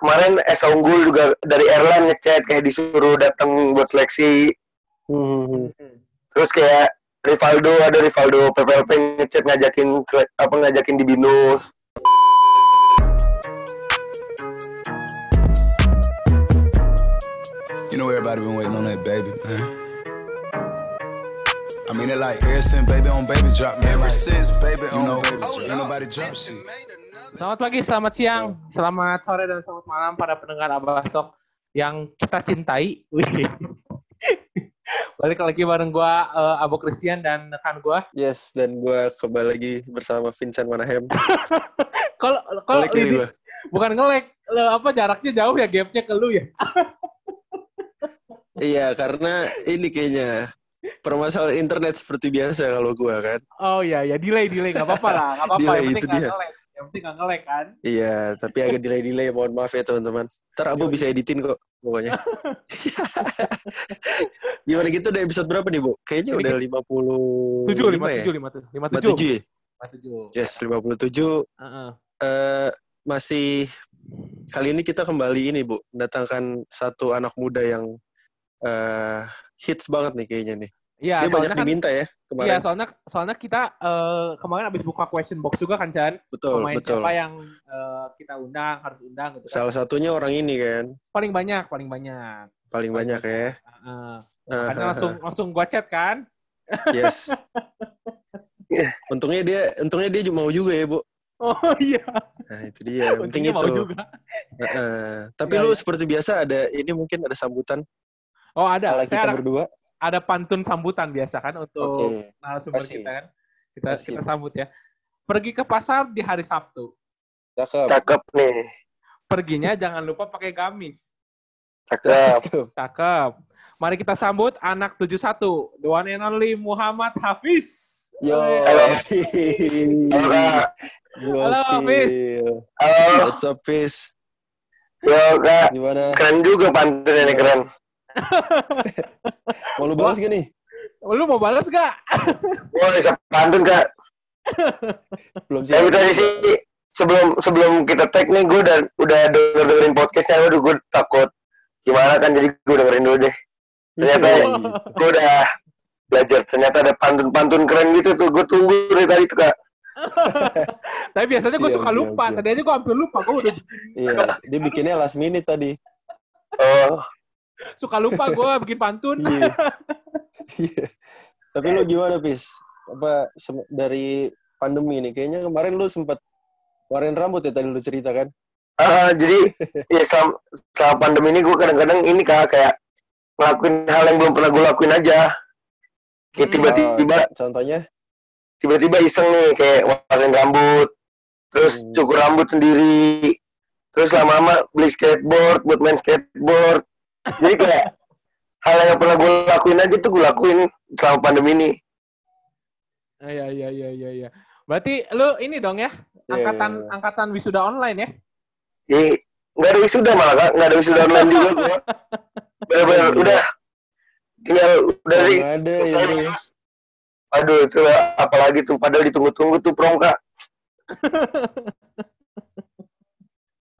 kemarin Esa Unggul juga dari Airline ngechat kayak disuruh datang buat seleksi. Hmm. Terus kayak Rivaldo ada Rivaldo PPLP ngechat ngajakin apa ngajakin di binus. You know everybody been waiting on that baby, man. I mean it like ever since baby on baby drop, man. Ever since baby on know, baby drop, ain't nobody drop shit. Selamat pagi, selamat siang, selamat sore dan selamat malam para pendengar Abah Talk yang kita cintai. Balik lagi bareng gua eh, Abu Christian dan rekan gua. Yes, dan gue kembali lagi bersama Vincent Manahem. Kalau kalau bukan ngelek, apa jaraknya jauh ya gapnya ke lu ya? Iya, karena ini kayaknya permasalahan internet seperti biasa kalau gue kan. Oh iya ya delay delay nggak apa-apa lah, nggak apa-apa. Delay, Yang penting itu dia. ngelek, yang penting nggak ngelek kan. Iya, tapi agak delay-delay. Mohon maaf ya teman-teman. Ntar Abu bisa editin kok, pokoknya. Gimana gitu udah episode berapa nih, Bu? Kayaknya Ini udah 50 Tujuh lima tujuh lima tujuh lima tujuh. 57 ya? Lima tujuh. Yes, 57. Heeh. eh masih kali ini kita kembali ini bu mendatangkan satu anak muda yang eh hits banget nih kayaknya nih Iya, dia banyak kan diminta ya Iya, kemarin soalnya soalnya kita eh, kemarin abis buka question box juga kan Chan. betul Pemain betul siapa yang eh, kita undang harus undang gitu kan. salah satunya orang ini kan Paling banyak, paling banyak. paling banyak ya Heeh. Ah, Makanya ah, langsung langsung gua chat kan. yes Iya. untungnya dia untungnya dia mau juga ya bu Oh iya, nah itu dia yang penting itu juga. Heeh. tapi Iya, lu iya. seperti biasa ada ini mungkin ada sambutan Oh ada, ala saya kita ada, berdua ada pantun sambutan biasa kan untuk oke narasumber Kasih. kita kan. Kita Kasih. kita sambut ya. Pergi ke pasar di hari Sabtu. cakep Cakep nih. Perginya jangan lupa pakai gamis. Cakep. Cakep. Mari kita sambut anak 71, the one and only Muhammad Hafiz. yo Halo. Halo, Hafiz. Halo. What's up, Fis? Yo, Kak. Gimana? Keren juga pantunnya nih, keren. Mau lu balas gak nih? Lu mau balas gak? Wah, bisa pantun, Kak. Belum sih. Tapi tadi sih sebelum sebelum kita tag nih gue udah udah denger dengerin podcastnya udah gue takut gimana kan jadi gue dengerin dulu deh ternyata Iya. gue udah belajar ternyata ada pantun-pantun keren gitu tuh gue tunggu dari tadi tuh kak Tapi biasanya gue suka siap, lupa. siap. Tadi aja gue hampir lupa. Gue udah Iya, dia bikinnya last minute tadi. oh suka lupa gue bikin pantun. Iya. Iya. Tapi lu gimana, Fis? Apa dari pandemi nih? Kayaknya kemarin lu sempat warin rambut ya tadi lu cerita kan? Ah, jadi ya selama, selama pandemi ini gue kadang-kadang ini kak kayak ngelakuin hal yang belum pernah gue lakuin aja kayak Hmm. tiba-tiba Oh, contohnya? tiba-tiba iseng nih kayak warnain rambut terus Hmm. cukur rambut sendiri terus lama-lama beli skateboard buat main skateboard jadi kayak hal yang pernah gue lakuin aja tuh gue lakuin selama pandemi ini Iya iya iya iya. iya. Berarti lu ini dong ya Iya, angkatan iya, iya. angkatan wisuda online ya? jadi nggak ada wisuda malah kak nggak ada wisuda online juga gue bener-bener Iya. udah tinggal udah Oh, sih nggak ada ya. bro. aduh itu lah, apalagi tuh padahal ditunggu-tunggu tuh prom kak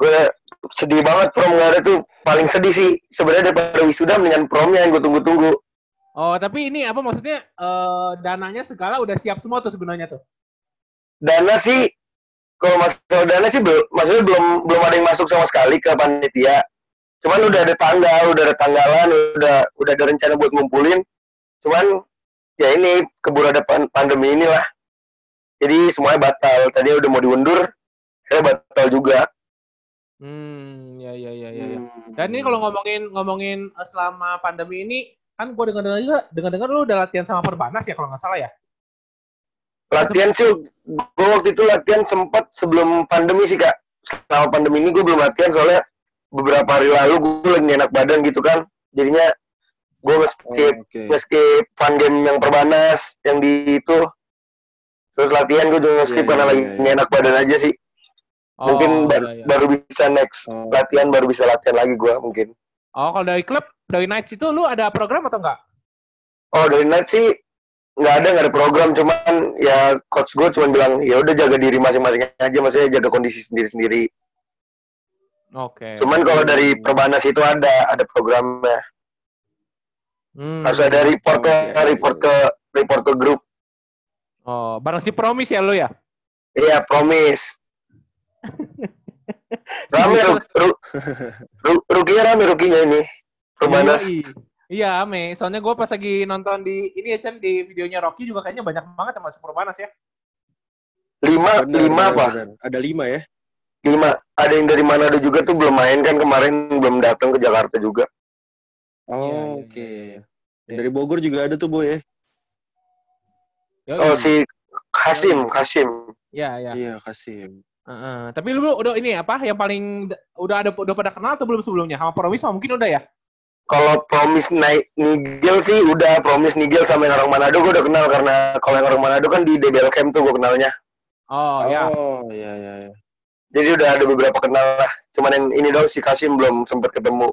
gue sedih banget prom nggak ada tuh. Paling sedih sih sebenarnya daripada wisuda mendingan promnya yang gue tunggu-tunggu. Oh tapi ini apa maksudnya eh, dananya segala udah siap semua tuh sebenarnya tuh. dana sih kalau masalah dana sih belum maksudnya belum belum ada yang masuk sama sekali ke panitia. Cuman udah ada tanggal udah ada tanggalan udah udah ada rencana buat ngumpulin. Cuman ya ini keburu ada pan- pandemi inilah. Jadi semuanya batal. Tadi udah mau diundur saya batal juga Hmm ya ya ya ya. ya. Hmm. Dan ini kalau ngomongin ngomongin eh, selama pandemi ini kan gue dengar dengar juga dengar dengar lu udah latihan sama Perbanas ya kalau nggak salah ya? latihan sih gue waktu itu latihan sempat sebelum pandemi sih kak selama pandemi ini gue belum latihan soalnya beberapa hari lalu gue lagi enak badan gitu kan jadinya gue Oh, skip Oke. meski fun game yang perbanas yang di itu terus latihan gue juga skip Iya, karena iya, lagi iya, iya. enak badan aja sih mungkin bar- iya, iya. baru bisa next Oh. latihan baru bisa latihan lagi gue mungkin Oh kalau dari klub dari Knights itu lu ada program atau enggak? oh dari night sih nggak ada nggak ada program cuman ya coach gue cuma bilang ya udah jaga diri masing-masing aja maksudnya jaga kondisi sendiri-sendiri Oke. Cuman kalau dari Perbanas itu ada ada programnya. Hmm. Harus ada report ke Promis ya. report ke report ke grup. Oh, bareng si Promis ya lu ya? Iya, promise. Rame ru, ru, ru, rukinya rame rukinya ini. Perbanas. Yoi. Iya, Ame. Soalnya gue pas lagi nonton di ini ya Chan di videonya Rocky juga kayaknya banyak banget yang masuk Perbanas ya. Lima, Benar, lima benar, apa? benar. Ada lima ya? Lima. Ada yang dari Manado juga tuh belum main kan kemarin belum datang ke Jakarta juga. Oh, iya, oke. iya, iya. Dari Bogor juga ada tuh, Boy ya? Oh si Hasim, Hasim. Iya, iya. Iya, Kasim. Heeh. Tapi lu udah ini apa yang paling udah ada udah pada kenal atau belum sebelumnya? Sama Promis mah mungkin udah ya? Kalau Promise naik Nigel sih udah Promise Nigel sama yang orang Manado gue udah kenal karena kalau yang orang Manado kan di DBL Camp tuh gue kenalnya. Oh, ya. Oh, iya, iya, iya. Jadi udah ada beberapa kenal lah. Cuman yang ini dong si Kasim belum sempat ketemu.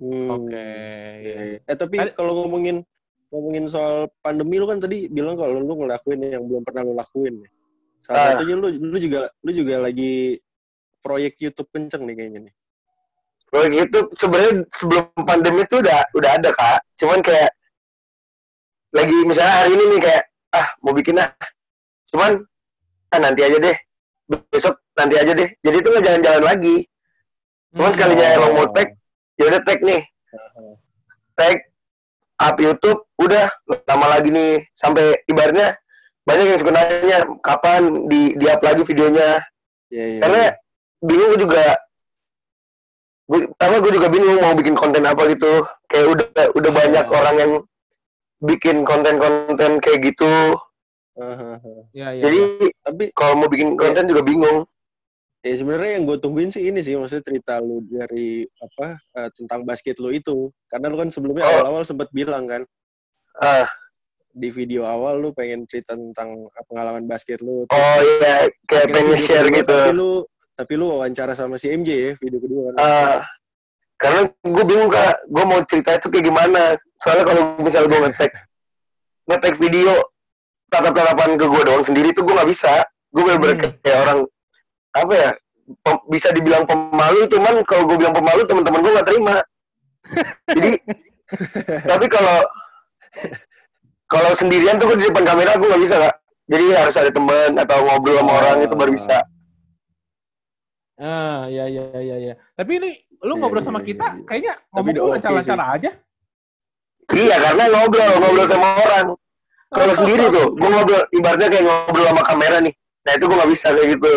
Hmm, Oke. iya, iya. Eh, tapi kalau ngomongin ngomongin soal pandemi lu kan tadi bilang kalau lu ngelakuin yang belum pernah lu lakuin. ya. Salah Ah. satunya lu lu juga lu juga lagi proyek YouTube kenceng nih kayaknya nih. Proyek itu sebenarnya sebelum pandemi itu udah udah ada kak. Cuman kayak lagi misalnya hari ini nih kayak ah mau bikin ah. Cuman ah nanti aja deh. Besok nanti aja deh. Jadi itu nggak jalan-jalan lagi. Cuman Hmm. sekalinya emang mau tag, ya udah tag nih. Tag up YouTube, udah lama lagi nih sampai ibaratnya banyak yang suka nanya kapan di di up lagi videonya. Iya, iya. Karena iya. bingung gue juga gue, pertama gue juga bingung mau bikin konten apa gitu kayak udah udah Ah. banyak orang yang bikin konten-konten kayak gitu Ah, ah, ah. Iya, iya. jadi Tapi kalau mau bikin konten juga bingung ya sebenarnya yang gue tungguin sih ini sih maksudnya cerita lu dari apa eh, tentang basket lu itu. Karena lu kan sebelumnya Oh. awal-awal sempat bilang kan ah di video awal lu pengen cerita tentang pengalaman basket lu. oh iya kayak pengen share kedua, gitu Tapi lu tapi lu wawancara sama si MJ ya video kedua kan. Ah, karena gue bingung kak gue mau cerita itu kayak gimana soalnya kalau misalnya gue ngetek ngetek video tatap-tatapan ke gue doang sendiri tuh gue nggak bisa gue bener-bener Hmm. kayak orang apa ya pem- bisa dibilang pemalu cuman kalau gue bilang pemalu teman-teman gue nggak terima jadi tapi kalau kalau sendirian tuh gue di depan kamera gue nggak bisa kak jadi harus ada teman atau ngobrol sama orang itu baru bisa Ah, iya iya iya iya. Tapi ini lu Iya, ngobrol iya, sama iya, kita kayaknya ngomong lancar-lancar aja. Iya karena ngobrol ngobrol sama orang. Kalau sendiri tuh, gue ngobrol ibaratnya kayak ngobrol sama kamera nih. Nah itu gue nggak bisa kayak gitu.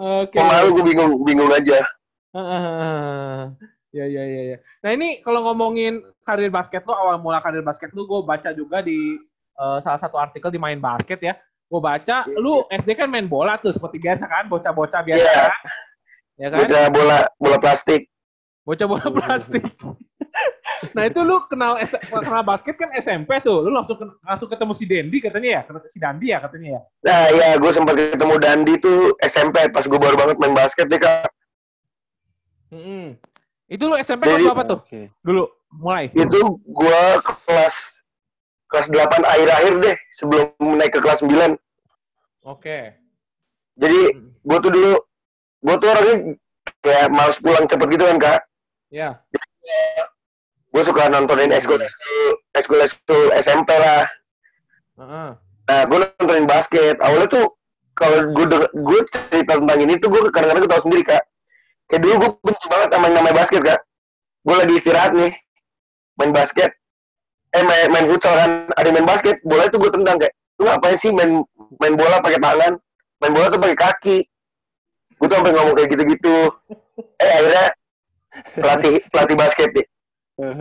Oke. Pemalu gue bingung bingung aja. Ah, Ya ya ya ya. Nah ini kalau ngomongin karir basket lu awal mula karir basket lu, gue baca juga di eh, salah satu artikel di main basket ya. Gue baca, lu SD kan main bola tuh seperti biasa kan, bocah-bocah biasa Iya. kan? Ya kan? Bocah bola bola plastik. Bocah bola plastik. nah itu lu kenal kenal basket kan SMP tuh, lu langsung langsung ketemu si Dendi katanya ya, Ketemu si Dandi ya katanya ya. Nah ya gue sempat ketemu Dandi tuh SMP pas gue baru banget main basket deh kak. Mm-mm. Itu lu SMP kelas berapa tuh? Oke. Dulu mulai. Itu gue kelas kelas 8 akhir-akhir deh sebelum naik ke kelas 9. Oke. Jadi Mm. gue tuh dulu gue tuh orangnya kayak males pulang cepet gitu kan kak. Ya. Gue suka nontonin ekskul ekskul ekskul SMP lah. Heeh. Nah, gue nontonin basket. Awalnya tuh kalau gue gue cerita tentang ini tuh gue kadang-kadang gue tahu sendiri kak. Kayak dulu gue benci banget sama yang namanya basket kak. Gue lagi istirahat nih, main basket. Eh main, main futsal kan, ada main basket. Bola itu gue tendang kayak, lu ngapain sih main main bola pakai tangan? Main bola tuh pakai kaki. Gue tuh sampai ngomong kayak gitu-gitu. Eh akhirnya pelatih pelatih basket nih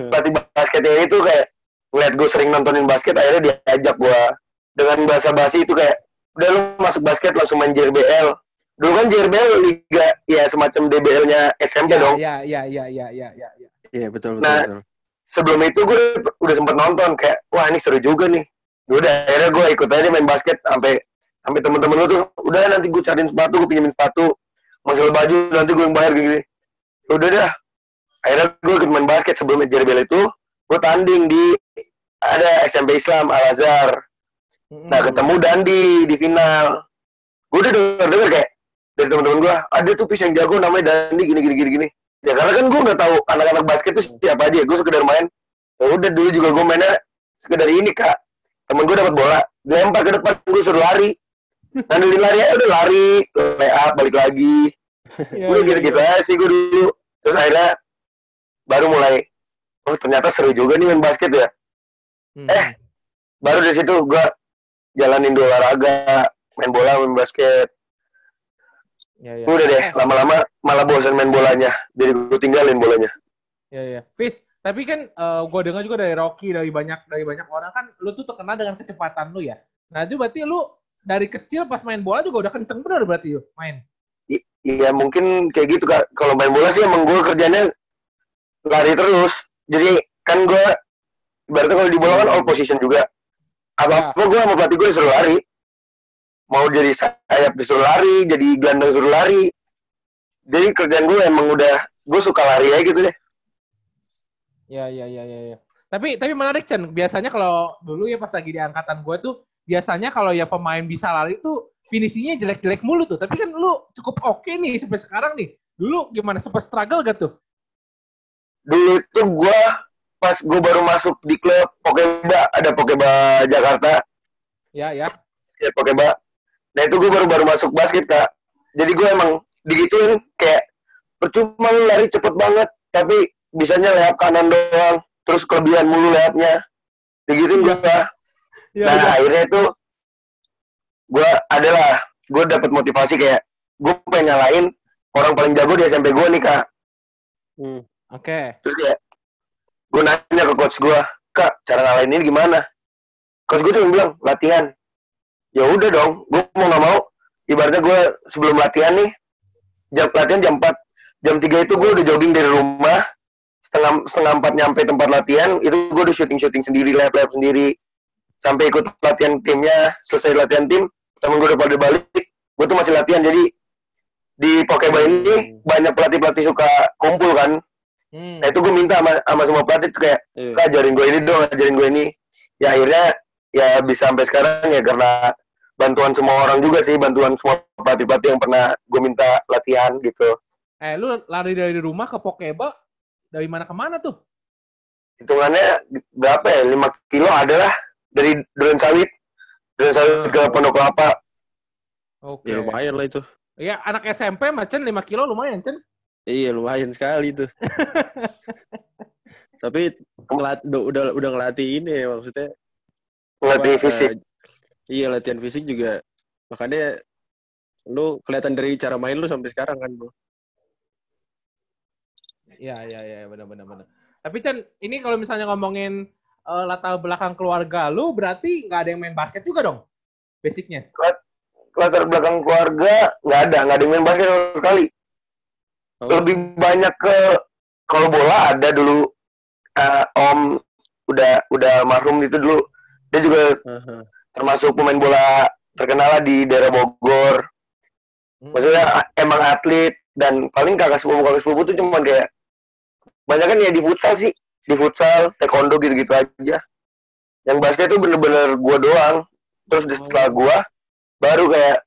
pelatih basketnya itu kayak ngeliat gue sering nontonin basket akhirnya diajak gue dengan bahasa basi itu kayak udah lu masuk basket langsung main JRBL dulu kan JRBL liga ya semacam DBL-nya SMP Ya, dong ya, ya, ya, ya, ya, ya, ya. Iya betul betul. Nah, betul. sebelum itu gue udah sempet nonton kayak wah ini seru juga nih Ya udah akhirnya gue ikut aja main basket sampai sampai temen-temen gue tuh udah nanti gue cariin sepatu gue pinjemin sepatu masalah baju nanti gue yang bayar gini Ya udah dah akhirnya gue ikut main basket sebelum JRBL itu gue tanding di ada SMP Islam Al Azhar nah ketemu Dandi di final gue udah denger denger kayak dari teman-teman gue ada tuh pis yang jago namanya Dandi gini gini gini gini. Ya karena kan gue nggak tahu anak-anak basket tuh siapa aja gue sekedar main. Ya udah dulu juga gue mainnya sekedar ini kak. Temen gue dapat bola dilempar ke depan gue suruh lari. Ngandelin lari aja udah lari lay up balik lagi. Iya, udah iya, gitu-gitu iya. aja sih gue dulu. Terus akhirnya baru mulai oh ternyata seru juga nih main basket ya. Hmm. Eh. baru dari situ gue jalanin dua olahraga main bola main basket Iya, iya. udah deh Eh, lama-lama malah bosan main bolanya jadi gue tinggalin bolanya Iya iya. Fis, tapi kan gue dengar juga dari Rocky dari banyak dari banyak orang kan lu tuh terkenal dengan kecepatan lu ya. Nah itu berarti lu dari kecil pas main bola juga udah kenceng bener berarti lu main. Iya mungkin kayak gitu kak. Kalau main bola sih emang gue kerjanya lari terus. Jadi kan gue ibaratnya kalau di bola kan all position juga. Apa apa gue sama pelatih gue disuruh lari. Mau jadi sayap disuruh lari, jadi gelandang disuruh lari. Jadi kerjaan gue emang udah gue suka lari aja gitu deh. Iya iya iya iya. iya. Tapi tapi menarik Chen. Biasanya kalau dulu ya pas lagi di angkatan gue tuh biasanya kalau ya pemain bisa lari tuh finishingnya jelek-jelek mulu tuh. Tapi kan lu cukup oke nih sampai sekarang nih. Dulu gimana sempat struggle gak tuh? Dulu itu gue pas gue baru masuk di klub Pokeba ada Pokeba Jakarta Ya ya. ya Pokeba. Nah itu gue baru baru masuk basket kak. Jadi gue emang digituin kayak percuma lu lari cepet banget, tapi bisanya layap kanan doang, terus kelebihan mulu layapnya. Digituin gue. Iya Nah iya. akhirnya itu gue adalah gue dapat motivasi kayak gue pengen nyalain orang paling jago di SMP gue nih kak. Hmm. Oke. Terus kayak gue nanya ke coach gue, kak cara ngalahin ini gimana? Coach gue cuma bilang latihan. Ya udah dong, gue mau nggak mau. Ibaratnya gue sebelum latihan nih, jam latihan jam 4 jam 3 itu gue udah jogging dari rumah setengah setengah empat nyampe tempat latihan itu gue udah syuting syuting sendiri lab lab sendiri sampai ikut latihan timnya selesai latihan tim temen gue udah pada balik gue tuh masih latihan jadi di Pokeba ini banyak pelatih pelatih suka kumpul kan Hmm. Nah itu gue minta sama, sama semua pelatih tuh kayak. Kak ajarin gue ini dong, ajarin gue ini. Ya akhirnya ya bisa sampai sekarang ya karena bantuan semua orang juga sih, bantuan semua pelatih-pelatih yang pernah gue minta latihan gitu. Eh, lu lari dari rumah ke Pokeba dari mana ke mana tuh? Hitungannya berapa ya? 5 kilo adalah dari Duren Sawit. Duren Sawit ke Pondok Kelapa. Oke. Ya lumayan lah itu. Iya, anak SMP macen 5 kilo lumayan, Cen. Iya lumayan sekali tuh. Tapi ngelat, udah, udah udah ngelatih ini ya maksudnya. Ngelatih apa, fisik. eh, iya latihan fisik juga. Makanya lu kelihatan dari cara main lu sampai sekarang kan bro. Iya, iya, iya, benar benar benar. Tapi Cen, ini kalau misalnya ngomongin eh, latar belakang keluarga lu, berarti nggak ada yang main basket juga dong? Basicnya. Latar belakang keluarga nggak ada, nggak ada yang main basket sama sekali. Oh, lebih banyak ke kalau bola ada dulu eh, om udah udah marhum itu dulu dia juga aha. termasuk pemain bola terkenal di daerah Bogor. Hmm. maksudnya emang atlet dan paling kakak sepupu kakak sepupu tuh cuman kayak banyak kan ya di futsal sih. Di futsal taekwondo gitu-gitu aja. Yang basket tuh bener-bener gua doang. Terus di setelah gua baru kayak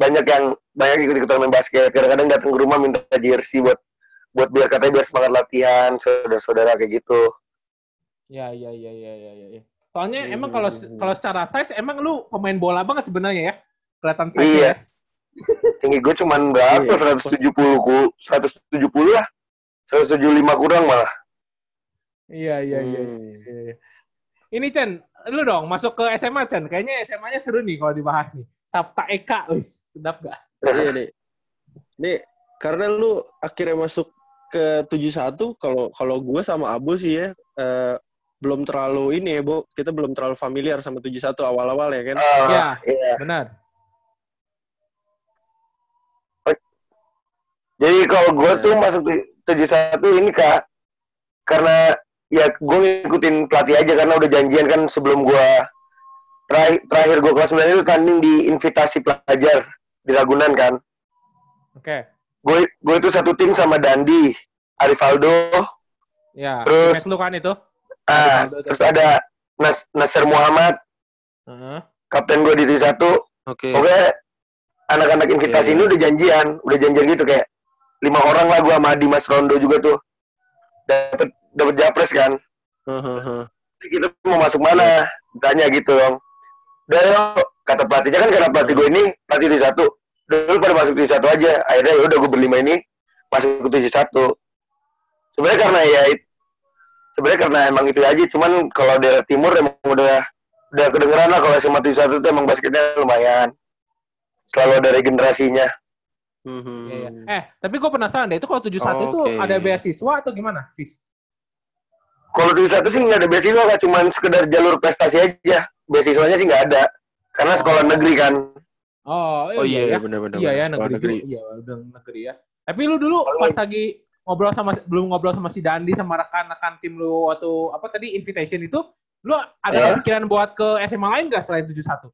banyak yang banyak ikut ikutan main basket. Kadang-kadang datang ke rumah minta jersey buat buat biar katanya biar semangat latihan saudara-saudara kayak gitu. Iya, iya, iya, iya, iya, iya. Soalnya Hmm, emang kalau hmm, hmm. kalau secara size emang lu pemain bola banget sebenarnya ya. Kelihatan size Iya. ya. tinggi gue cuman berapa Iya. 170 ku 170 lah 175 kurang malah Iya, iya, iya. Hmm. iya, iya. Ini Chen, lu dong masuk ke SMA Chen. Kayaknya SMA-nya seru nih kalau dibahas nih. Sabta Eka, wis, sedap gak? Iya nih. Nih karena lu akhirnya masuk ke 71 kalau kalau gue sama Abu sih ya eh, belum terlalu ini ya, Bu. Kita belum terlalu familiar sama 71 awal-awal ya kan. Ah, Iya. iya. Benar. Jadi kalau gue Iya. tuh masuk di 71 ini kak, karena ya gue ngikutin pelatih aja karena udah janjian kan sebelum gue terakhir, terakhir gue kelas 9 itu tanding di invitasi pelajar di Ragunan kan. Oke. Gue gue itu satu tim sama Dandi, Arifaldo, Ya, Terus- teammates lu kan itu. Ah, Arifaldo terus ada Nas Nasir Muhammad, Heeh. kapten gue di 71. Oke. Oke, anak-anak invitasi Iya, ini iya. udah janjian, udah janjian gitu kayak lima orang lah gua sama Dimas Rondo juga tuh dapat dapat japres kan. Jadi kita mau masuk mana? Tanya gitu dong. Udah yuk, kata pelatihnya kan karena pelatih gue ini pelatih di satu. Dulu pada masuk di satu aja. Akhirnya ya udah gue berlima ini masuk ke tujuh satu. Sebenarnya karena ya sebenarnya karena emang itu aja. Cuman kalau daerah timur emang udah udah kedengeran lah kalau SMA tujuh satu itu emang basketnya lumayan. Selalu ada regenerasinya. Mhm. Iya, iya. Eh, tapi gue penasaran deh, itu kalau 71 itu Oke. ada beasiswa atau gimana, Fis? Kalau tujuh satu sih nggak ada beasiswa, Kak. cuman sekedar jalur prestasi aja. Beasiswanya sih nggak ada. Karena sekolah negeri kan. Oh, Oh iya, ya. iya benar-benar. Iya ya, Sekolah negeri. Iya, udah negeri ya. Tapi lu dulu pas lagi ngobrol sama belum ngobrol sama si Dandi sama rekan-rekan tim lu waktu apa tadi invitation itu, lu ada Iya. pikiran buat ke SMA lain gak selain 71?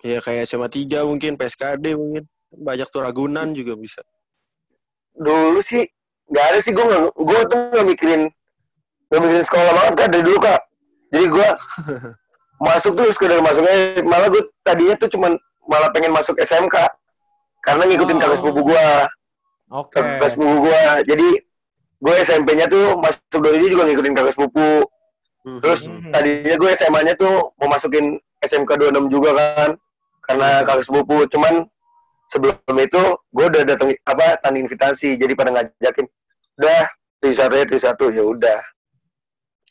Iya kayak SMA 3 mungkin, PSKD mungkin. Banyak tuh Ragunan juga bisa. dulu sih nggak ada sih gue gue tuh nggak mikirin nggak mikirin sekolah banget kan dari dulu kak jadi gue masuk tuh sekedar masuknya malah gue tadinya tuh cuman malah pengen masuk SMK karena ngikutin Oh. kakak sepupu gue Oke. kakak sepupu gue jadi gue SMP-nya tuh masuk dia juga ngikutin kakak sepupu Mhm. terus Mhm. tadinya gue SMA-nya tuh mau masukin SMK 26 juga kan karena kakak sepupu cuman sebelum itu gue udah dateng apa tanda invitasi jadi pada ngajakin udah di satu ya di satu ya udah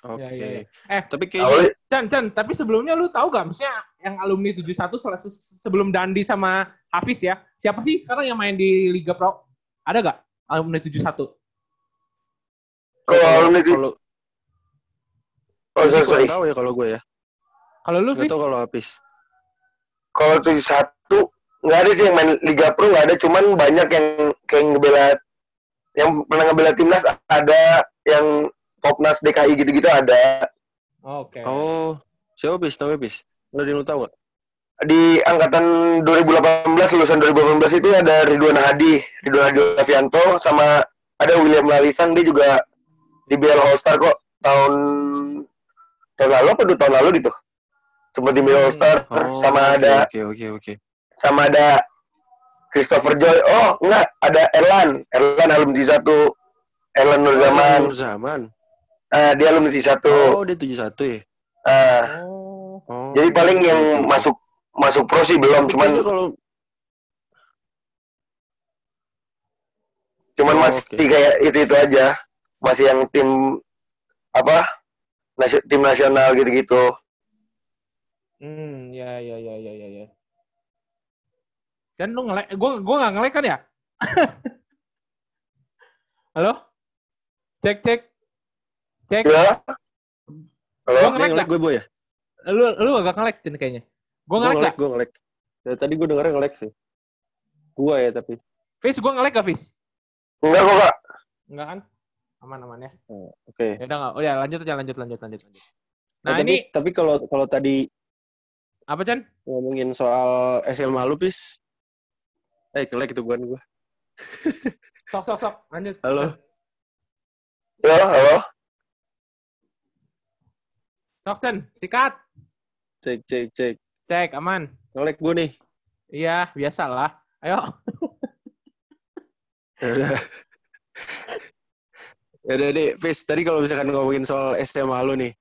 Oke. Iya, iya, iya. Eh, Tapi kayaknya awalnya Chan, Chan, tapi sebelumnya lu tahu gak maksudnya yang alumni 71 setelah sebelum Dandi sama Hafiz ya, siapa sih sekarang yang main di Liga Pro? Ada gak alumni 71? Kalau alumni di- kalau oh sorry, sorry. kurang tahu ya kalau gue ya. Kalau lu, Gak tahu kalau habis. kalau tujuh satu nggak ada sih yang main Liga Pro nggak ada cuman banyak yang kayak ngebela yang pernah ngebela timnas ada yang Popnas DKI gitu-gitu ada Oke. Oh, siapa bis? Namanya bis? Lo yang lu tahu gak? di angkatan 2018 lulusan 2018 itu ada Ridwan Hadi, Ridwan Hadi Lavianto sama ada William Lalisan dia juga di BL All Star kok tahun tahun lalu apa tahun lalu gitu sempat di BL All Star Oh, sama oke, ada Oke, oke, oke. sama ada Christopher Joy oh enggak ada Erlan Erlan alumni satu Erlan Nur Zaman Nur Zaman. Ah, dia alumni satu Oh, dia 71 ya? Ah, Oh. Oh. jadi paling yang oke. masuk masuk pro sih belum Tapi cuman kalau cuman Oh, masih oke. kayak itu itu aja masih yang tim apa nasi- tim nasional gitu-gitu Hmm, ya, ya, ya, ya, ya, ya. Kan lu ngelek, gua, gua nggak ngelek kan ya? Halo? Cek, cek. Cek. ya halo Gua dia ngelek ngelek gue boy ya? Lu, lu agak ngelek Cen, kayaknya. Gua Gue ngelek ngelek, gue ngelek. Dari tadi gue dengarnya ngelek sih. Gue ya tapi. Fis, gua ngelek gak, Fis? enggak kok kak Enggak kan? Aman-aman ya. Oh, Oke. Ya udah nggak? Oh ya lanjut aja, lanjut, lanjut, lanjut, lanjut. Nah, Nah tapi, ini tapi kalau kalau tadi apa Chan? ngomongin soal SMA lu, Pis. Eh, ngelek itu bukan gue. Sok, sok, sok. Lanjut. Halo. ya halo Sok, Chan. Sikat. Cek, cek, cek. Cek, aman. Ngelek gue nih. Iya, biasalah. Ayo. Ya. ya udah deh, Pis. Tadi kalau misalkan ngomongin soal SMA lu nih.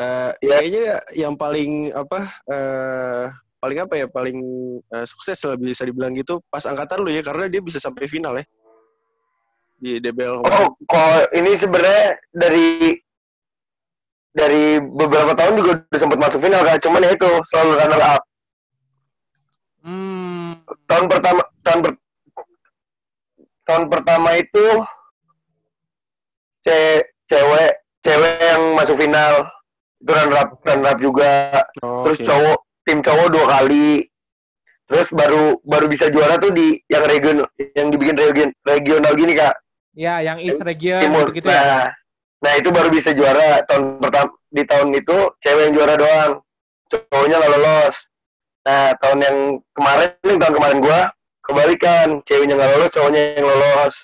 eh Iya. Kayaknya yang paling apa eh paling apa ya paling eh, sukses lah bisa dibilang gitu pas angkatan lu ya karena dia bisa sampai final ya di DBL oh kalau ini sebenarnya dari dari beberapa tahun juga udah sempat masuk final kan cuman ya itu selalu runner up Hmm. tahun pertama tahun per, tahun pertama itu ce, cewek cewek yang masuk final. Itu runner up up juga. Oh, terus oke. cowok tim cowok dua kali. Terus baru baru bisa juara tuh di yang region yang dibikin region regional gini kak. Ya, yang East Region timur. gitu, ya. nah nah itu baru bisa juara. Tahun pertama di tahun itu cewek yang juara doang. Cowoknya nggak lolos. Nah tahun yang kemarin tahun kemarin gua kebalikan. Ceweknya nggak lolos cowoknya yang lolos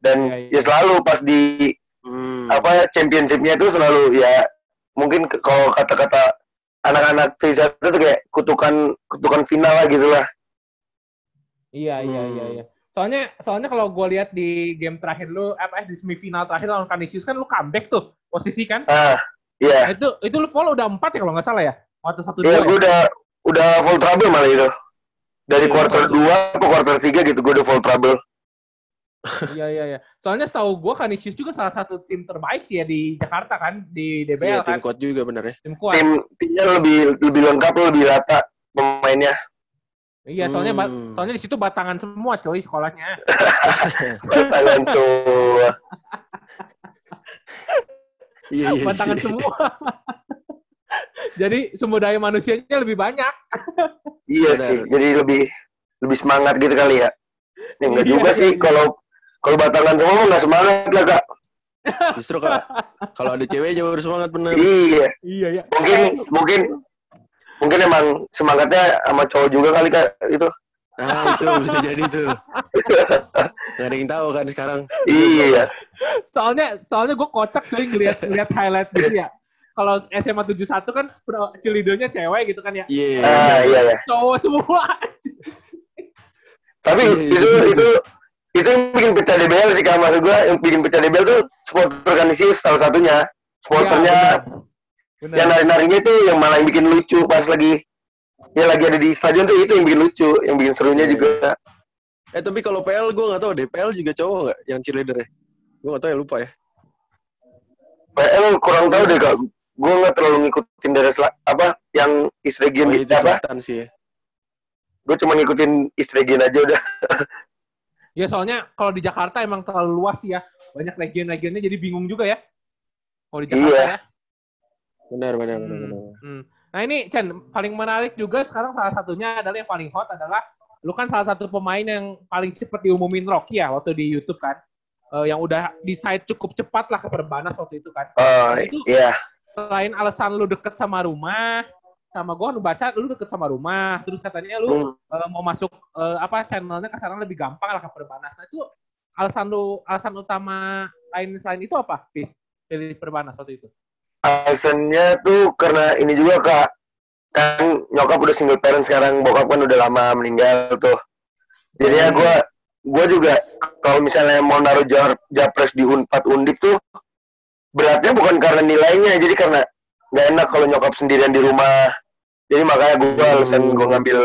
dan Iya, iya. ya selalu pas di Hmm. apa championshipnya itu selalu ya mungkin kalau kata-kata anak-anak Trisat itu kayak kutukan kutukan final lah gitu lah Iya iya Hmm. iya iya. Soalnya soalnya kalau gue lihat di game terakhir lu apa eh, di semifinal terakhir lawan Canisius kan lu comeback tuh posisi kan. Ah, iya. Nah, itu itu lu follow udah empat ya kalau nggak salah ya. Waktu satu Iya, dua. gue ya? udah udah full trouble malah itu. Dari Iya, quarter betul. 2 ke quarter 3 gitu gue udah full trouble. Iya iya iya. Soalnya setahu gue Canisius juga salah satu tim terbaik sih ya di Jakarta kan di Iya, DBL tim kan. kuat juga bener ya. Tim kuat. Tim timnya lebih lebih lengkap, lebih rata pemainnya. Iya, soalnya ba- Hmm. soalnya di situ batangan semua coy sekolahnya. Tangan tuh. Iya, iya. batangan iya. semua. Jadi sumber daya manusianya lebih banyak. Iya sih, jadi lebih lebih semangat gitu kali ya. Ya enggak Iya, juga iya, sih iya. kalau kalau batangan semua nggak semangat lah kak. Justru kak, kalau ada ceweknya baru semangat bener. Iya, Iya ya. mungkin mungkin mungkin emang semangatnya sama cowok juga kali kak itu. Nah itu bisa jadi tuh. Gak ada yang tahu kan sekarang. Iya, Soalnya soalnya gue kocak sih ngeliat ngeliat highlight gitu ya. Kalau SMA 71 kan pro- cheerleadernya cewek gitu kan ya. Iya. ah iya ya. Cowok semua. Tapi Iya, itu iya, itu itu yang bikin pecah DBL sih kalau maksud gue yang bikin pecah DBL tuh supporter Kanisius salah satunya. Supporternya Iya, Benar. yang nari-narinya itu yang malah yang bikin lucu pas lagi ya lagi ada di stadion tuh itu yang bikin lucu, yang bikin serunya Iya. juga. Eh tapi kalau PL gue gak tahu deh. PL juga cowok gak yang cheerleader ya? Gue gak tahu ya lupa ya. PL kurang tahu deh kak. Gue nggak terlalu ngikutin dari apa yang East Region Oh, gitu itu apa. sih ya. Gue cuma ngikutin East Region aja udah. Ya soalnya kalau di Jakarta emang terlalu luas sih ya. Banyak legion-legionnya jadi bingung juga ya. Kalau di Jakarta Iya. ya. Benar, benar, benar. Hmm, benar. hmm. Nah ini Chen, paling menarik juga sekarang salah satunya adalah yang paling hot adalah lu kan salah satu pemain yang paling cepat diumumin Rocky ya waktu di YouTube kan. Eh, yang udah decide cukup cepat lah ke Perbanas waktu itu kan. Oh Itu- iya. Selain alasan lu deket sama rumah, sama gue lu baca lu deket sama rumah, terus katanya lu Hmm. eh, mau masuk eh, apa channelnya ke sana lebih gampang lah ke Perbanas. Nah itu alasan lu alasan utama lain selain itu apa, Pis? Pilih Perbanas waktu itu. Alasannya tuh karena ini juga kak. Kan nyokap udah single parent sekarang, bokap kan udah lama meninggal tuh. Jadinya Hmm. gue gue juga kalau misalnya mau naruh japres di Unpad Undip tuh beratnya bukan karena nilainya, jadi karena nggak enak kalau nyokap sendirian di rumah. Jadi makanya gue Hmm. alasan gue ngambil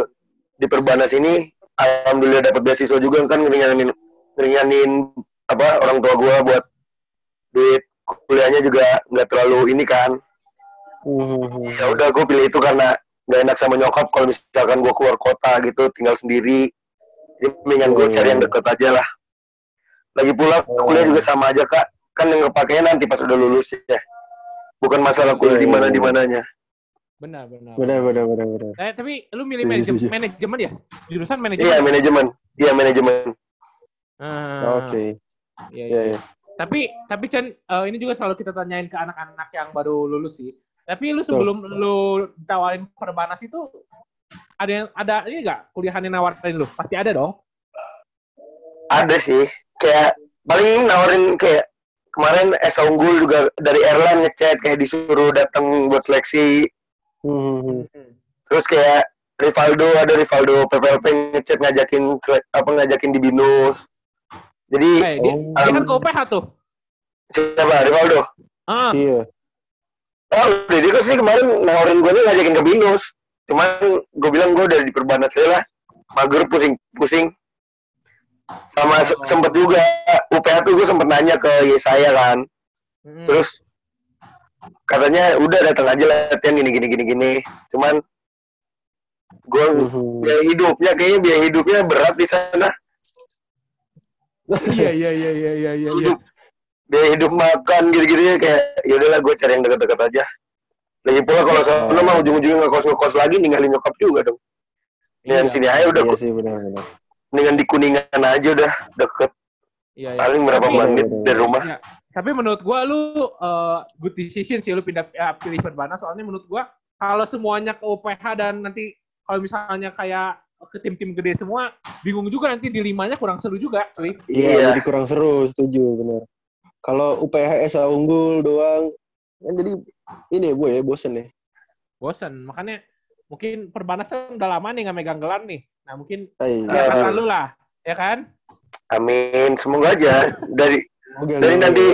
di Perbanas ini, alhamdulillah dapat beasiswa juga kan ngeringanin ngeringanin apa orang tua gue buat duit kuliahnya juga nggak terlalu ini kan. Hmm. Ya udah gue pilih itu karena nggak enak sama nyokap kalau misalkan gue keluar kota gitu tinggal sendiri. Jadi mendingan gue cari yang deket aja lah. Lagi pula kuliah juga sama aja kak. Kan yang kepakainya nanti pas udah lulus ya. Bukan masalah kuliah Iya, di iya, mana iya. di mananya. Benar, benar. Benar, benar, benar, benar. Eh, tapi lu milih manajemen, manajemen ya? Jurusan manajemen. Iya manajemen. Iya manajemen. Ah, Oke. Iya, Iya, iya. iya. Tapi tapi Chen, eh, ini juga selalu kita tanyain ke anak-anak yang baru lulus sih. Tapi lu sebelum lu ditawarin perbanas itu ada yang ada ini enggak kuliahan yang nawarin lu? Pasti ada dong. Ada sih. Kayak paling nawarin kayak kemarin Esa Unggul juga dari airline ngechat kayak disuruh datang buat seleksi. Hmm. Terus kayak Rivaldo ada Rivaldo PPLP ngechat ngajakin apa ngajakin di binus. Jadi Eh, dia, Oh. dia kan Um, ke UPH tuh. siapa Rivaldo? Ah, Iya. Oh, jadi kok sih kemarin nawarin gue nih ngajakin ke binus. Cuman gue bilang gue udah di perbanas lah. Mager pusing-pusing. Sama se- Oh. sempet juga UPH tuh gue sempet nanya ke Yesaya kan. mm, Terus katanya udah datang aja latihan gini gini gini gini. Cuman gue Hmm. biaya hidupnya kayaknya biaya hidupnya berat di sana. iya iya iya iya iya iya. iya. Hidup biaya hidup makan gitu-gitu kayak ya udahlah gue cari yang dekat-dekat aja. Lagi pula kalau sana Oh. mah ujung-ujungnya ngekos ngekos lagi ninggalin nyokap juga dong. Dengan Iya. sini aja udah Iya sih, benar, dengan di kuningan aja udah deket Iya, iya. paling berapa Tapi- menit dari rumah. Ya, tapi menurut gua lu uh, good decision sih lu pindah ya, pilih Perbanas soalnya menurut gua kalau semuanya ke UPH dan nanti kalau misalnya kayak ke tim-tim gede semua bingung juga nanti di limanya kurang seru juga, cuy. Iya, Iya. jadi kurang seru, setuju, benar. Kalau UPH SA unggul doang, kan jadi ini ya, Bu ya, bosen ya. Bosan. Makanya mungkin Perbanas kan udah lama nih nggak megang gelar nih. Nah mungkin Eh, Ah. kata lu lah, ya kan? Amin, semoga aja dari semoga, dari semoga. nanti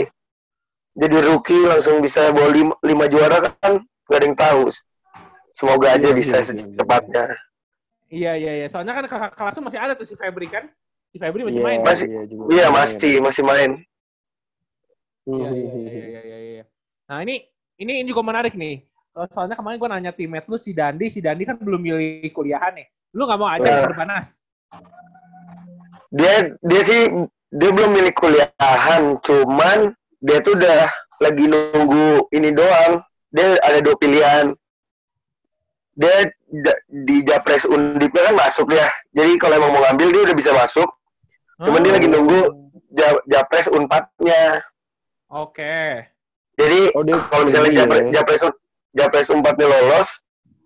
jadi rookie langsung bisa bawa lima, lima juara kan nggak ada yang tahu. Semoga aja Siap, bisa siap. secepatnya. Iya iya iya. Soalnya kan kakak kelas masih ada tuh si Febri kan? Si Febri masih Iya, main. kan? Masih- iya, juga Iya masih masih main. Iya iya iya iya iya. iya. Nah ini ini ini juga menarik nih. So- Soalnya kemarin gue nanya teammate lu si Dandi, si Dandi kan belum milih kuliahan nih. Lu nggak mau aja Nah. ke Perbanas? Dia dia sih dia belum milih kuliahan, cuman dia tuh udah lagi nunggu ini doang. Dia ada dua pilihan. Dia di Japres Undipnya kan masuk ya. Jadi kalau emang mau ngambil dia udah bisa masuk. Cuman dia lagi nunggu Ja- Japres Unpadnya. Oke. Jadi Oh, dia kalau misalnya iya, Japres. Japres, Japres Unpadnya lolos,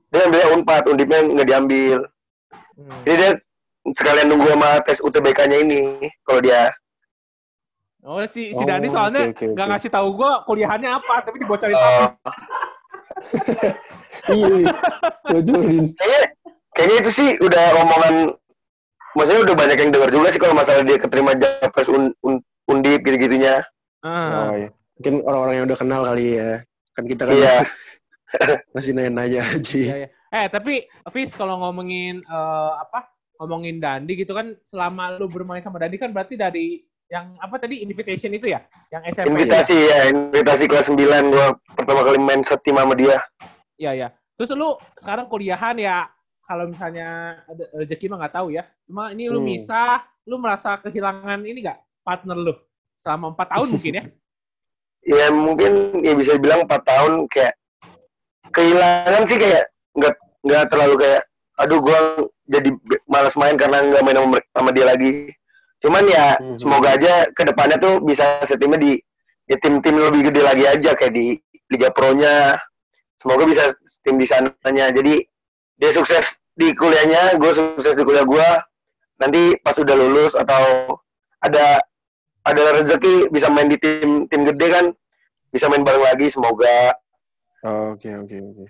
dia ambilnya Unpad, Undipnya nggak diambil. Hmm. Jadi dia sekalian nunggu sama tes UTBK-nya ini. Kalau dia Oh si si Oh, Dandi soalnya oke, nggak oke. ngasih tahu gue kuliahannya apa, tapi dibocorin. Hafiz. Iya, iya. bocorin. kayaknya kayaknya itu sih udah omongan maksudnya udah banyak yang dengar juga sih kalau masalah dia keterima Japres un, un, undip gitu-gitunya Ah. Oh, iya. Mungkin orang-orang yang udah kenal kali ya. Kan kita kan Iya. masih nanya-nanya aja. Iya, iya. Eh tapi Fis kalau ngomongin eh, apa? Ngomongin Dandi gitu kan selama lu bermain sama Dandi kan berarti dari yang apa tadi invitation itu ya? Yang SMP. invitasi ya invitasi kelas 9 gua pertama kali main setim sama dia Iya, iya. Terus lu sekarang kuliahan ya kalau misalnya ada rezeki mah nggak tahu ya. Cuma ini lu Hmm. misah, lu merasa kehilangan ini nggak partner lu selama empat tahun mungkin ya? ya mungkin ya bisa dibilang 4 tahun kayak kehilangan sih kayak nggak nggak terlalu kayak aduh gua jadi malas main karena nggak main sama, sama dia lagi. Cuman ya Mhm. semoga aja ke depannya tuh bisa setimnya di ya tim-tim lebih gede lagi aja kayak di Liga Pro-nya. Semoga bisa tim di sananya. Jadi dia sukses di kuliahnya gue sukses di kuliah gue nanti pas udah lulus atau ada ada rezeki bisa main di tim tim gede kan bisa main bareng lagi semoga. Oh, Oke, oke, oke.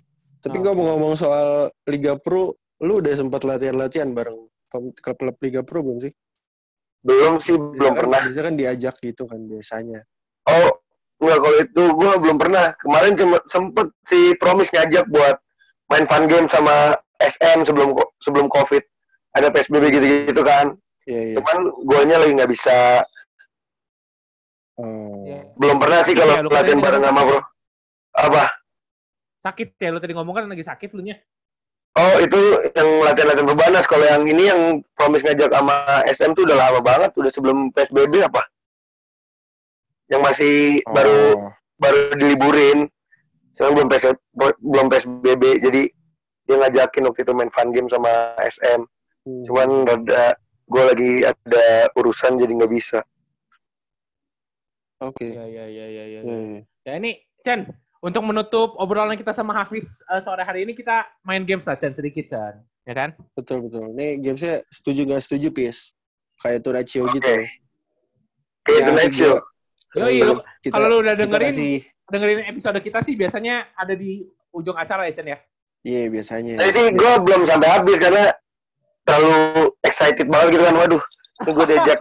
Tapi Oke. ngomong-ngomong soal Liga Pro, lu udah sempat latihan-latihan bareng klub-klub Liga Pro belum sih? belum sih Biasa belum kan, pernah Biasa kan diajak gitu kan biasanya. oh enggak kalau itu gue belum pernah kemarin cuma sempet si Promis ngajak buat main fun game sama SM sebelum sebelum covid ada PSBB gitu-gitu kan Iya, iya. cuman guanya lagi nggak bisa Oh. Iya. belum pernah sih Sakit kalau ya, kan latihan tadi bareng sama bro apa Sakit ya lu tadi ngomong kan lagi sakit lu nya. oh itu yang latihan-latihan berbanas kalau yang ini yang Promis ngajak sama SM tuh udah lama banget udah sebelum PSBB apa yang masih baru Oh. baru diliburin cuman belum PS, belum PSBB jadi dia ngajakin waktu itu main fun game sama SM Hmm. cuman rada gue lagi ada urusan jadi nggak bisa Oke. Iya iya iya iya iya. Iya, iya. Ya ini Chen, untuk menutup obrolan kita sama Hafiz eh, sore hari ini kita main games lah Chen sedikit Chen. Ya kan? Betul, betul. Nih gamesnya setuju nggak setuju, Pis? Kayak Turaccio Oke. gitu. kayak Ya, Yoi, lu- kita- kalau lu udah dengerin kasih- dengerin episode kita sih biasanya ada di ujung acara ya Chen ya. Iya, biasanya. Tapi sih gue belum sampai habis karena terlalu excited banget gitu kan waduh ini gue diajak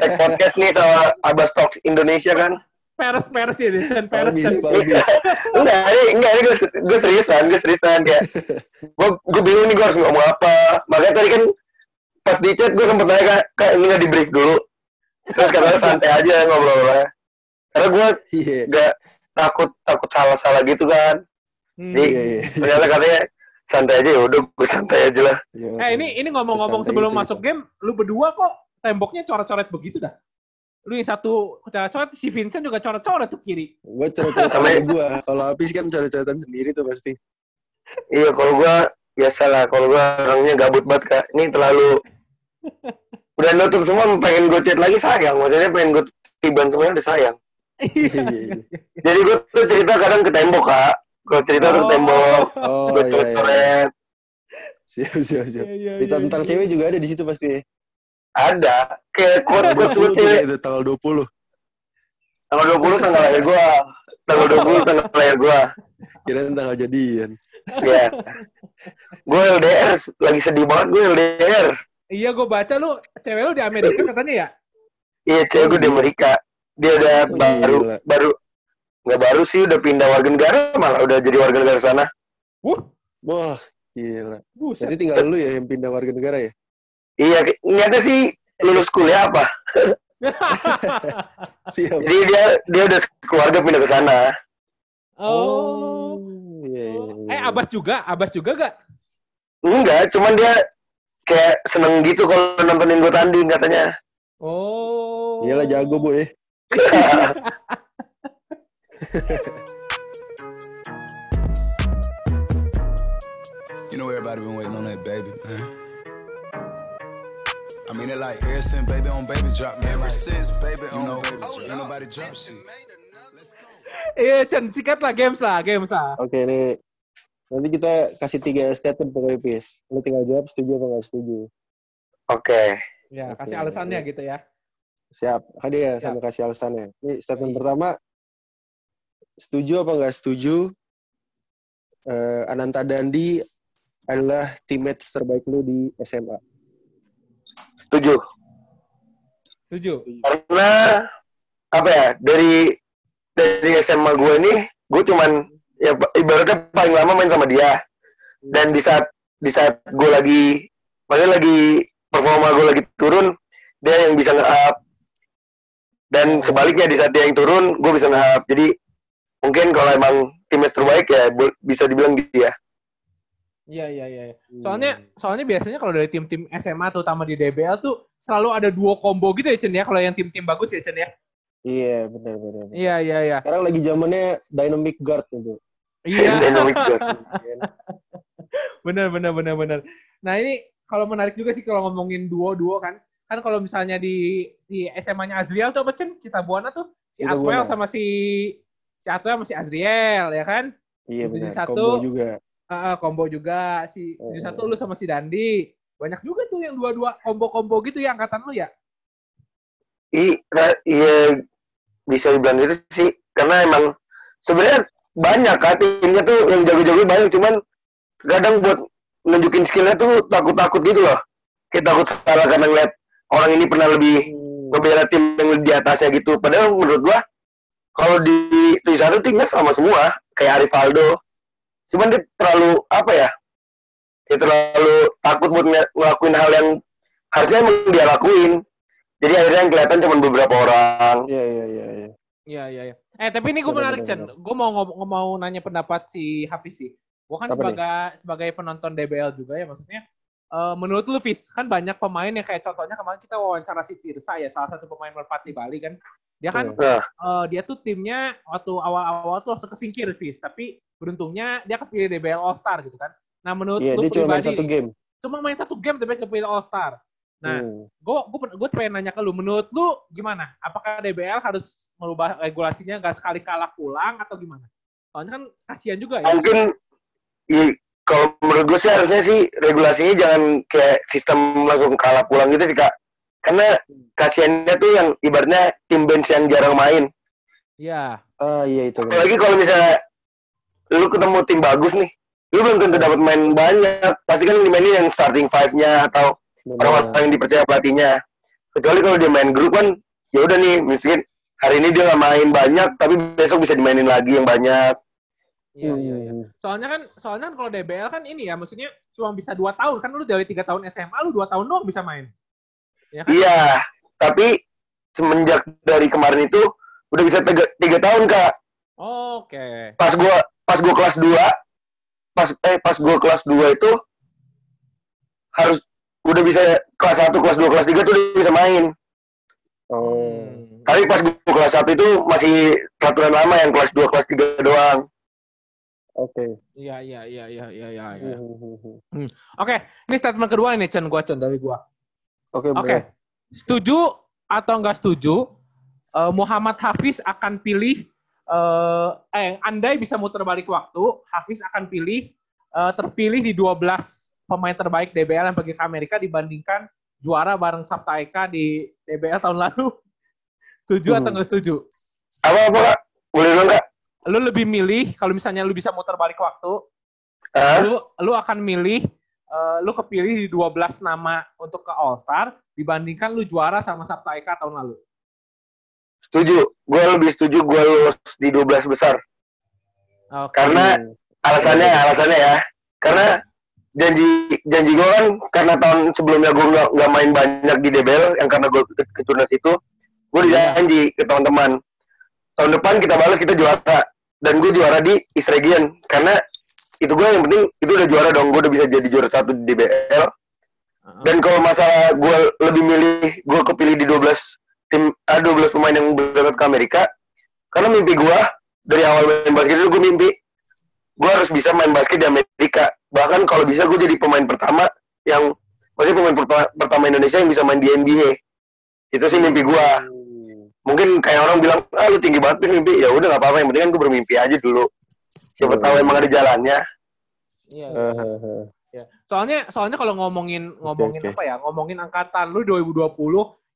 tag podcast nih sama Abbas Talks Indonesia kan Peres peres ya Chen, peres palbis. enggak ini enggak ini gue gue seriusan gue seriusan kayak gue gue bingung nih gue harus ngomong apa makanya tadi kan pas di chat gue sempet nanya kak, kak ini nggak di brief dulu terus katanya santai aja ngobrol-ngobrolnya karena gue Iya. gak takut takut salah-salah gitu kan Hmm. Jadi- Iya, iya. ternyata katanya santai aja ya udah gue santai aja lah Iya. Eh ini ini ngomong-ngomong sebelum itu, masuk game, lu berdua kok temboknya coret-coret begitu dah. Lu yang satu coret-coret, si Vincent juga coret-coret tuh kiri. Gue coret-coretan sama gue. Kalau Apis kan coret-coretan sendiri tuh pasti. Iya, kalau gua biasa lah. Kalau gua orangnya gabut banget kak. Ini terlalu udah nutup semua, pengen gue chat lagi sayang. Maksudnya pengen gue tiban semuanya udah sayang. Iya, iya, iya. Jadi gue tuh cerita kadang ke tembok kak. Kalau cerita tuh ke tembok, Oh, gue iya, iya. coret-coret. Siap, siap, siap. Iya, iya, Cerita iya, tentang cewek juga ada di situ pasti. Ada. Kayak quote Tanggal quote 20 tuh cewek. itu, tanggal 20. Tanggal 20 tanggal lahir gua. Tanggal 20 tanggal lahir gua. Kira tanggal jadian. Iya. Gue LDR, lagi sedih banget gue LDR. Iya, gue baca lu cewek lu di Amerika katanya ya. Iya, cewek gue di iya. Amerika. Dia udah Oh, baru, gila. baru, nggak baru sih, udah pindah warga negara, malah udah jadi warga negara sana. Wuh, Wah, gila. buset. Jadi tinggal lu ya yang pindah warga negara ya? Iya, niatnya sih lulus kuliah apa? Siap. Jadi dia dia udah keluarga pindah ke sana. oh. Iya, iya, Oh. iya. Eh, Abbas juga, Abbas juga gak? Enggak, cuman dia kayak seneng gitu kalau nontonin gue tanding katanya. Oh. Iyalah jago, Bu ya. You know everybody been waiting on that baby, man. I mean it like ever since baby on baby drop, man. Ever since baby on know, baby drop, ain't nobody drop shit. Iya, Chen, sikat lah, games lah, games lah. Oke, nih. Nanti kita kasih tiga statement pokoknya, Pis. Lu tinggal jawab setuju apa nggak setuju. Oke. Ya, kasih Oke. alasannya gitu ya. Siap. Kan dia Siap. sama kasih alasannya. Ini statement Iya. pertama. Setuju apa nggak setuju? Eh, Ananta Dandi adalah teammates terbaik lu di SMA. Setuju. Setuju. Karena apa ya dari dari SMA gue ini gue cuman ya ibaratnya paling lama main sama dia dan di saat di saat gue lagi maksudnya lagi performa gue lagi turun dia yang bisa nge-up dan sebaliknya di saat dia yang turun gue bisa nge-up jadi mungkin kalau emang timnya terbaik ya bisa dibilang dia Iya, iya, iya. iya. Hmm. Soalnya soalnya biasanya kalau dari tim-tim SMA terutama di DBL tuh selalu ada duo combo gitu ya Chen ya kalau yang tim-tim bagus ya Chen ya. Iya, benar benar. Iya iya iya. Sekarang lagi zamannya dynamic guard gitu. Iya. Dynamic guard. bener bener bener bener. Nah ini kalau menarik juga sih kalau ngomongin duo-duo kan. Kan kalau misalnya di di SMA-nya Azriel tuh apa Chen? Cita Buana tuh si Cita Atwell Buana. sama si si Atwell sama si Azriel ya kan? Iya benar. satu- Combo juga. Ah, combo juga si Oh. di satu lu sama si Dandi. Banyak juga tuh yang dua-dua combo-combo gitu ya angkatan lu ya. I, iya bisa dibilang gitu sih karena emang sebenarnya banyak kan timnya tuh yang jago-jago banyak cuman kadang buat nunjukin skillnya tuh takut-takut gitu loh kita takut salah karena ngeliat orang ini pernah lebih Hmm. ngebela tim yang di atasnya gitu padahal menurut gua kalau di tujuh satu timnya sama semua kayak Arif Aldo cuman dia terlalu apa ya dia terlalu takut buat ngel- ngelakuin hal yang harusnya emang dia lakuin jadi akhirnya yang kelihatan cuma beberapa orang Iya iya iya. iya. Iya iya iya. Eh tapi ini gue menarik Chen. Gue mau ngom- mau nanya pendapat si Hafiz sih. Gue kan Apa nih? sebagai sebagai penonton DBL juga ya maksudnya. eh, menurut lu Fis, kan banyak pemain yang kayak contohnya kemarin kita wawancara si Tirsa ya, salah satu pemain merpati Bali kan. Dia kan. Nah. eh, dia tuh timnya waktu awal-awal tuh langsung kesingkir Fis, tapi beruntungnya dia kepilih DBL All Star gitu kan. Nah menurut Iya, lu dia cuma main pribadi satu game. cuma main satu game tapi kepilih All Star. Nah, Hmm. gue gue gue pengen nanya ke lu, menurut lu gimana? Apakah DBL harus merubah regulasinya nggak sekali kalah pulang atau gimana? Soalnya kan kasihan juga ya. mungkin i, kalau menurut gue sih harusnya sih regulasinya jangan kayak sistem langsung kalah pulang gitu sih kak karena kasihannya tuh yang ibaratnya tim bench yang jarang main Iya. Ah iya itu. apalagi kalau misalnya lu ketemu tim bagus nih lu belum tentu dapat main banyak pasti kan dimainin yang starting five-nya atau Benar. orang-orang yang dipercaya pelatihnya kecuali kalau dia main grup kan ya udah nih mungkin hari ini dia nggak main banyak tapi besok bisa dimainin lagi yang banyak Iya, iya, iya. Hmm. Soalnya kan, soalnya kan kalau DBL kan ini ya, maksudnya cuma bisa dua tahun kan lu dari tiga tahun SMA lu dua tahun doang bisa main. Ya kan? Iya, tapi semenjak dari kemarin itu udah bisa tiga, tiga tahun kak. Oke. Pas gua pas gua kelas 2 pas eh pas gua kelas 2 itu harus udah bisa kelas 1, kelas 2, kelas 3 tuh udah bisa main. Oh. Hmm. Tapi pas gua kelas 1 itu masih peraturan lama yang kelas 2, kelas 3 doang. Oke. Iya, iya, iya, iya, iya, iya. Iya. hmm, hmm. Oke, ini statement kedua ini Chen gua Chen dari gua. Oke, Oke, boleh. setuju atau enggak setuju eh, Muhammad Hafiz akan pilih eh, eh andai bisa muter balik waktu, Hafiz akan pilih eh, terpilih di 12 pemain terbaik DBL yang pergi ke Amerika dibandingkan juara bareng Sabta Eka di DBL tahun lalu. Setuju atau Hmm. enggak setuju? Apa apa kak? Boleh dong kak? Lu lebih milih kalau misalnya lu bisa muter balik waktu, Hah? lu lu akan milih eh, lu kepilih di 12 nama untuk ke All Star dibandingkan lu juara sama Sabta Eka tahun lalu. Setuju. Gue lebih setuju gue lulus di 12 besar. Oke. Karena alasannya, alasannya ya. Karena janji janji gue kan karena tahun sebelumnya gue nggak nggak main banyak di DBL yang karena gue ke, ke turnas itu gue Iya. dijanji ke teman-teman tahun depan kita balas kita juara dan gue juara di East Region karena itu gue yang penting itu udah juara dong gue udah bisa jadi juara satu di DBL Heeh. dan kalau masalah gue lebih milih gue kepilih di 12 tim ah, 12 pemain yang berangkat ke Amerika karena mimpi gue dari awal main basket itu gue mimpi gue harus bisa main basket di Amerika. Bahkan kalau bisa gue jadi pemain pertama yang maksudnya pemain pertama, pertama Indonesia yang bisa main di NBA itu sih mimpi gue mungkin kayak orang bilang ah lu tinggi banget mimpi. Ya udah nggak apa-apa yang penting kan gue bermimpi aja dulu siapa tahu emang ada jalannya Iya. Eh, eh, eh. Ya. Soalnya soalnya kalau ngomongin ngomongin oke. apa ya? Ngomongin angkatan lu 2020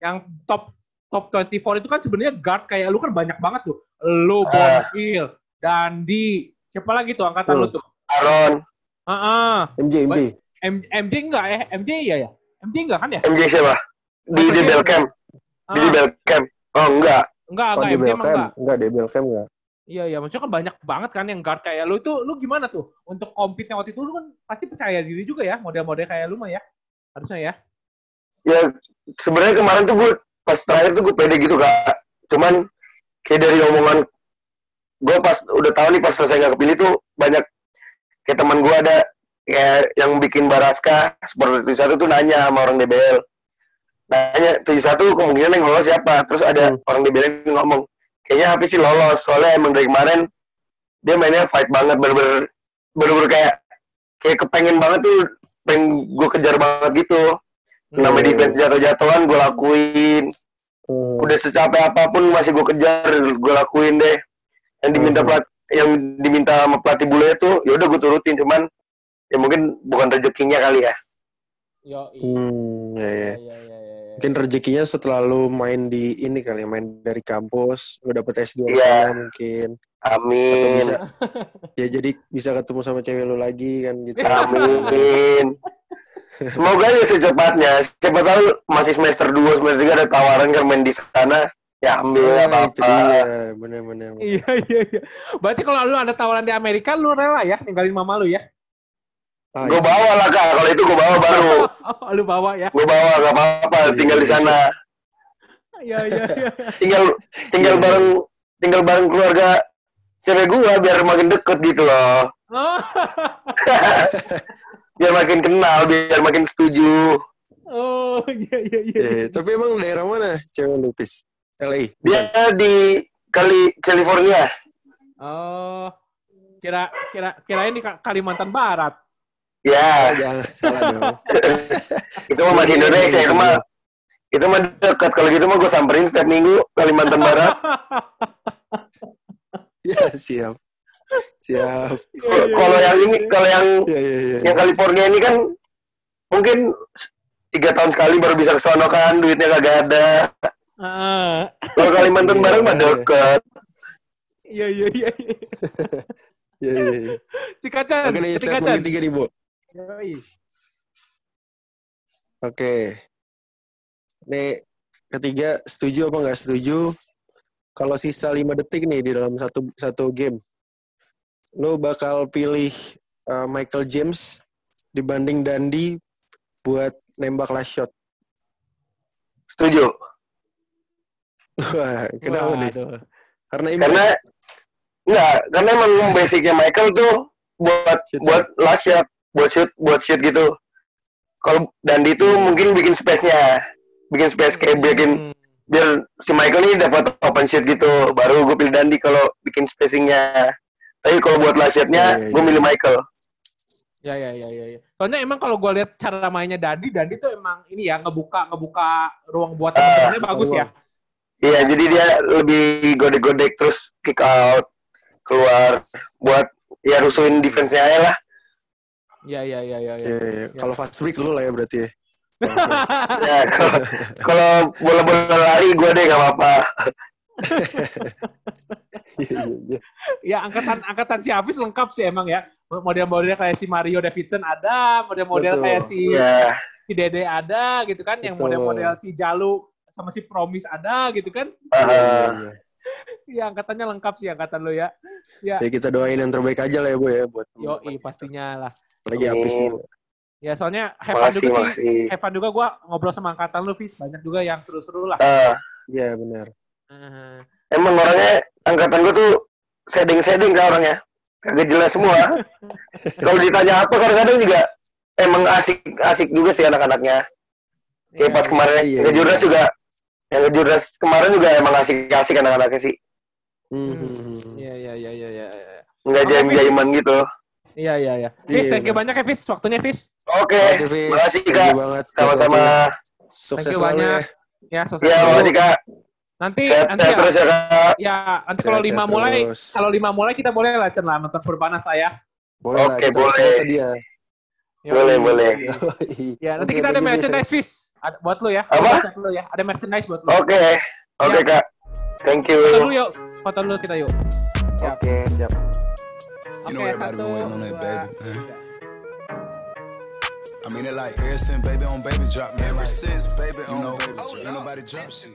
yang top top 24 itu kan sebenarnya guard kayak lu kan banyak banget tuh. Lu Ah. Bonfil, Dandi, siapa lagi tuh angkatan lu tuh? Aaron Heeh. MJ, MJ. M MJ enggak ya? MJ iya ya? MJ enggak kan ya? MJ siapa di Michael di Jordan. Belcamp di Ah, Belcamp oh enggak enggak, Oh, enggak, di MJ emang Belcam. enggak. Enggak, di Belcam enggak. Iya, iya, maksudnya kan banyak banget kan yang guard kayak lu tuh, lu gimana tuh? Untuk compete waktu itu lu kan pasti percaya diri juga ya, model-model kayak lu mah ya. Harusnya ya. ya sebenarnya kemarin tuh gue pas terakhir tuh gue pede gitu kak cuman kayak dari omongan gue pas udah tahu nih pas selesai gak kepilih tuh banyak kayak teman gue ada kayak yang bikin baraska seperti itu satu tuh nanya sama orang DBL nanya tujuh satu kemungkinan yang lolos siapa terus ada Hmm. orang DBL yang ngomong kayaknya Hafiz sih lolos soalnya emang dari kemarin dia mainnya fight banget bener-bener bener-bener kayak kayak kepengen banget tuh pengen gue kejar banget gitu namanya Hmm. defense jatuh-jatuhan gue lakuin Hmm. udah secapek apa pun masih gue kejar gue lakuin deh yang diminta Hmm. pelat yang diminta sama pelatih bule itu ya udah gue turutin cuman ya mungkin bukan rezekinya kali ya Yo, Hmm, ya, ya. iya, iya, iya, iya. Mungkin rezekinya setelah lu main di ini kali, ya, main dari kampus, lu dapet S2 Iya. sana mungkin. Atau amin bisa, ya jadi bisa ketemu sama cewek lu lagi kan gitu. amin semoga ya secepatnya siapa tahu masih semester 2 semester 3 ada tawaran kan main di sana ya ambil Ah, apa apa dia, bener-bener. Iya, iya, iya. Berarti kalau lu ada tawaran di Amerika, lu rela ya ninggalin mama lu ya? Ah, gue itu. bawa lah kak kalau itu gue bawa baru Oh, lu bawa ya? gue bawa gak apa-apa Iya, tinggal di sana Iya, iya, iya. tinggal tinggal Iya. bareng tinggal bareng keluarga cewek gua biar makin deket gitu loh Oh, biar makin kenal biar makin setuju oh, iya, iya, iya. Eh, tapi emang daerah mana cewek lu, Pis? LA? dia di Kali California Oh, kira kira kirain di Ka- Kalimantan Barat. Ya jangan, salah dong. itu mah masih Indonesia itu mah itu mah dekat kalau gitu mah gua samperin setiap minggu Kalimantan Barat ya, siap. Siap. Kalau- yang ini kalau yang Ya, ya, ya. yang California ini kan mungkin tiga tahun sekali baru bisa kesono kan duitnya kagak ada Ah, kalau Kalimantan Iya, Barat mah iya. deket Iya, iya, iya. iya. Ya, ya, ya. Si Kacan, Oke nih, si statement Kacan. ketiga nih, Bu. Yoi. Oke. Nih, ketiga, setuju apa nggak setuju? Kalau sisa 5 detik nih di dalam satu satu game, lo bakal pilih uh, Michael James dibanding Dandi buat nembak last shot. setuju Wah, kenapa nih? Waduh. Karena impact. karena enggak karena emang basicnya Michael tuh buat Shoot buat last shot buat shoot buat shoot gitu kalau Dandi tuh mungkin bikin space-nya bikin space kayak bikin Hmm. biar si Michael ini dapat open shoot gitu baru gue pilih Dandi kalau bikin spacingnya tapi kalau buat last shotnya Iya, iya, gue iya. milih Michael Ya, ya, ya, ya, ya. Soalnya emang kalau gue lihat cara mainnya Dandi, Dandi tuh emang ini ya ngebuka ngebuka ruang buat Ah, temennya bagus ya. iya jadi dia lebih godek-godek terus kick out keluar buat ya rusuhin defense-nya aja lah Ya, ya, ya, ya, ya. Ya, ya. Kalau fast break lu lah ya berarti ya. ya kalau bola-bola lari gue deh gak apa-apa Iya, iya, iya. Ya angkatan angkatan si Hafiz lengkap sih emang ya. Model-modelnya kayak si Mario Davidson ada, model-model kayak si Iya. si Dede ada gitu kan, yang model-model si Jalu sama si Promis ada gitu kan. Iya, Ah, iya, iya. Ya angkatannya lengkap sih angkatan lo ya. Ya, Ya kita doain yang terbaik aja lah ya Bu ya buat yo pastinya lah. Lagi habis nih. Ya soalnya Makasih, juga sih. Heaven juga gua ngobrol sama angkatan lu, Fis. Banyak juga yang seru-seru lah. Ah, Iya benar. Eh, emang orangnya angkatan gue tuh seding-seding kan orangnya. Kagak jelas semua. Kalau ditanya apa kadang-kadang juga emang asik-asik juga sih anak-anaknya. Kayak iya. pas kemarin Iya, yang iya. Jurnas juga yang Jurnas kemarin juga emang asik-asik anak-anaknya sih. Hmm, Hmm. hmm, hmm. Iya, iya, iya, iya, iya. iya. Nggak jaim-jaiman gitu. Iya, iya, iya. Fis, Iya, thank you banyak ya, Fis. Waktunya, Fis. Oke, Fis. makasih Thank Kak. Sama-sama. Sukses Thank you selalu ya. banyak. Ya, sukses Ya, selalu. makasih Kak. Nanti, Sehat, nanti sehat ya, terus ya Kak. ya, nanti kalau lima mulai, terus. kalau lima mulai kita boleh lah, Cen, lah, nonton Perbanas lah ya. Boleh lah, Oke, kita boleh. dia. Yoi. Boleh, boleh. Ya, nanti kita ada Fis. merchandise, Fis. Ada, buat lu ya. Apa? Buat lu ya. Ada merchandise buat lu. Oke, oke Ya. Kak. Thank you. Foto dulu yuk. Foto dulu kita yuk. Oke, siap. You know everybody been waiting on that baby, man. I mean it like ever since baby on baby drop, man. Ever since baby on baby drop, ain't nobody drop shit.